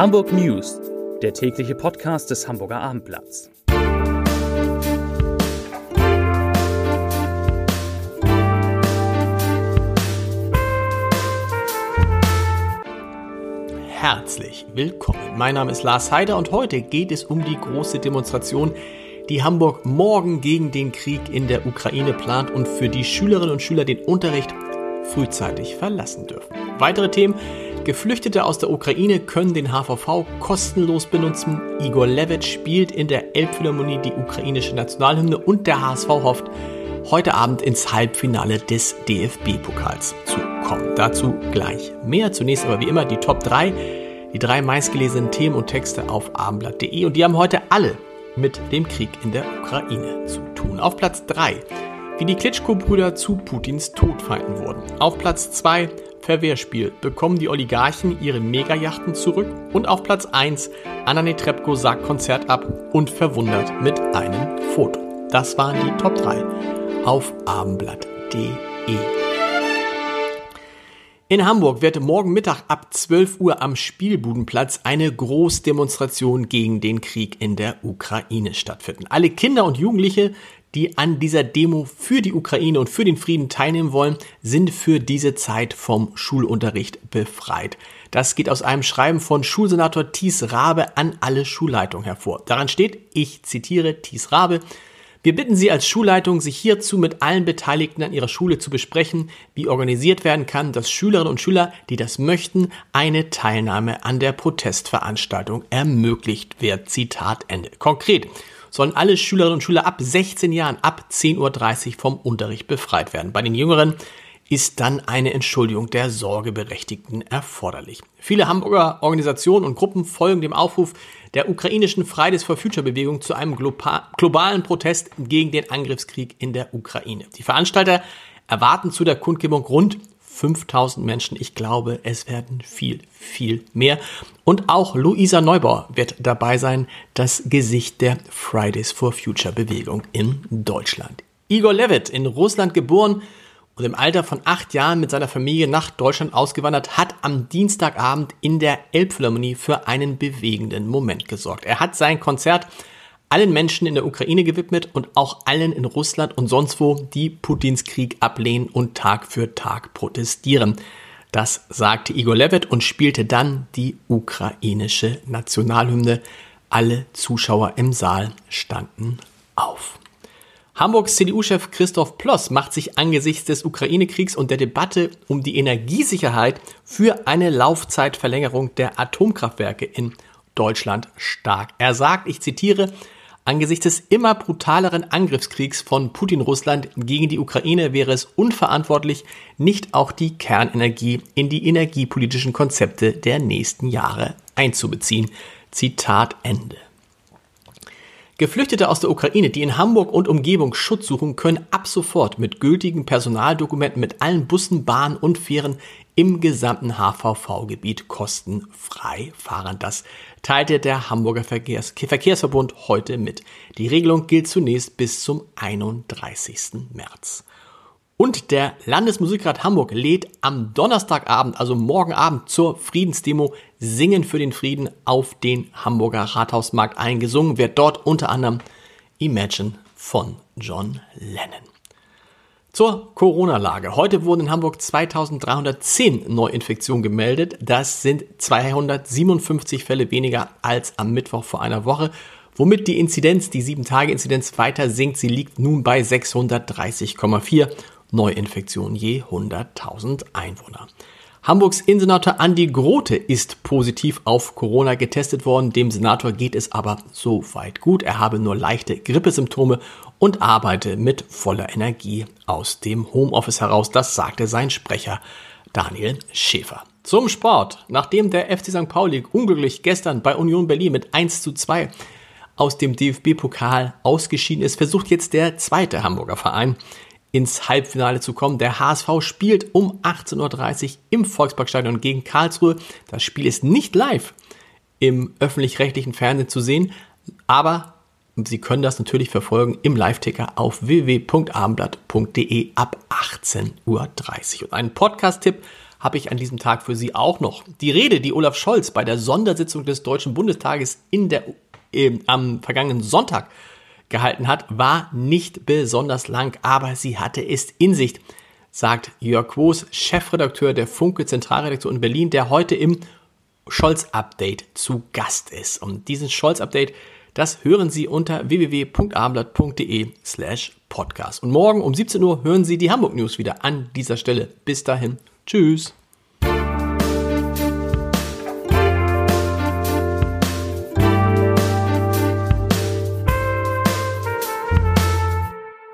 Hamburg News, der tägliche Podcast des Hamburger Abendblatts. Herzlich willkommen. Mein Name ist Lars Heider und heute geht es um die große Demonstration, die Hamburg morgen gegen den Krieg in der Ukraine plant und für die Schülerinnen und Schüler den Unterricht frühzeitig verlassen dürfen. Weitere Themen Geflüchtete aus der Ukraine können den HVV kostenlos benutzen. Igor Levit spielt in der Elbphilharmonie die ukrainische Nationalhymne und der HSV hofft, heute Abend ins Halbfinale des DFB-Pokals zu kommen. Dazu gleich mehr. Zunächst aber wie immer die Top 3, die drei meistgelesenen Themen und Texte auf abendblatt.de und die haben heute alle mit dem Krieg in der Ukraine zu tun. Auf Platz 3, wie die Klitschko-Brüder zu Putins Todfeinden wurden. Auf Platz 2, Verwehrspiel. Bekommen die Oligarchen ihre Megajachten zurück? Und auf Platz 1, Anna Netrebko sagt Konzert ab und verwundert mit einem Foto. Das waren die Top 3 auf abendblatt.de. In Hamburg wird morgen Mittag ab 12 Uhr am Spielbudenplatz eine Großdemonstration gegen den Krieg in der Ukraine stattfinden. Alle Kinder und Jugendliche, die an dieser Demo für die Ukraine und für den Frieden teilnehmen wollen, sind für diese Zeit vom Schulunterricht befreit. Das geht aus einem Schreiben von Schulsenator Thies Rabe an alle Schulleitungen hervor. Daran steht, ich zitiere Thies Rabe, wir bitten Sie als Schulleitung, sich hierzu mit allen Beteiligten an Ihrer Schule zu besprechen, wie organisiert werden kann, dass Schülerinnen und Schüler, die das möchten, eine Teilnahme an der Protestveranstaltung ermöglicht wird. Zitat Ende. Konkret sollen alle Schülerinnen und Schüler ab 16 Jahren ab 10.30 Uhr vom Unterricht befreit werden. Bei den Jüngeren ist dann eine Entschuldigung der Sorgeberechtigten erforderlich. Viele Hamburger Organisationen und Gruppen folgen dem Aufruf der ukrainischen Fridays for Future Bewegung zu einem globalen Protest gegen den Angriffskrieg in der Ukraine. Die Veranstalter erwarten zu der Kundgebung rund 5000 Menschen. Ich glaube, es werden viel, viel mehr. Und auch Luisa Neubauer wird dabei sein, das Gesicht der Fridays for Future Bewegung in Deutschland. Igor Levit, in Russland geboren und im Alter von acht Jahren mit seiner Familie nach Deutschland ausgewandert, hat am Dienstagabend in der Elbphilharmonie für einen bewegenden Moment gesorgt. Er hat sein Konzert allen Menschen in der Ukraine gewidmet und auch allen in Russland und sonst wo, die Putins Krieg ablehnen und Tag für Tag protestieren. Das sagte Igor Levit und spielte dann die ukrainische Nationalhymne. Alle Zuschauer im Saal standen auf. Hamburgs CDU-Chef Christoph Ploss macht sich angesichts des Ukraine-Kriegs und der Debatte um die Energiesicherheit für eine Laufzeitverlängerung der Atomkraftwerke in Deutschland stark. Er sagt, ich zitiere, Angesichts des immer brutaleren Angriffskriegs von Putin-Russland gegen die Ukraine wäre es unverantwortlich, nicht auch die Kernenergie in die energiepolitischen Konzepte der nächsten Jahre einzubeziehen. Zitat Ende. Geflüchtete aus der Ukraine, die in Hamburg und Umgebung Schutz suchen, können ab sofort mit gültigen Personaldokumenten mit allen Bussen, Bahnen und Fähren im gesamten HVV-Gebiet kostenfrei fahren. Das teilte der Hamburger Verkehrs Verkehrsverbund heute mit. Die Regelung gilt zunächst bis zum 31. März. Und der Landesmusikrat Hamburg lädt am Donnerstagabend, also morgen Abend, zur Friedensdemo Singen für den Frieden auf den Hamburger Rathausmarkt eingesungen. Wird dort unter anderem Imagine von John Lennon. Zur Corona-Lage. Heute wurden in Hamburg 2310 Neuinfektionen gemeldet. Das sind 257 Fälle weniger als am Mittwoch vor einer Woche, womit die Inzidenz, die 7-Tage-Inzidenz weiter sinkt. Sie liegt nun bei 630,4 Neuinfektionen je 100.000 Einwohner. Hamburgs Innensenator Andi Grote ist positiv auf Corona getestet worden. Dem Senator geht es aber so weit gut. Er habe nur leichte Grippesymptome und arbeite mit voller Energie aus dem Homeoffice heraus. Das sagte sein Sprecher Daniel Schäfer. Zum Sport. Nachdem der FC St. Pauli unglücklich gestern bei Union Berlin mit 1 zu 2 aus dem DFB-Pokal ausgeschieden ist, versucht jetzt der zweite Hamburger Verein ins Halbfinale zu kommen. Der HSV spielt um 18.30 Uhr im Volksparkstadion gegen Karlsruhe. Das Spiel ist nicht live im öffentlich-rechtlichen Fernsehen zu sehen, aber Sie können das natürlich verfolgen im Live-Ticker auf www.abendblatt.de ab 18.30 Uhr. Und einen Podcast-Tipp habe ich an diesem Tag für Sie auch noch. Die Rede, die Olaf Scholz bei der Sondersitzung des Deutschen Bundestages in der, äh, am vergangenen Sonntag gehalten hat, war nicht besonders lang, aber sie hatte es in sich, sagt Jörg Quos, Chefredakteur der Funke Zentralredaktion in Berlin, der heute im Scholz-Update zu Gast ist. Und diesen Scholz-Update, das hören Sie unter www.abendblatt.de slash podcast. Und morgen um 17 Uhr hören Sie die Hamburg News wieder an dieser Stelle. Bis dahin. Tschüss.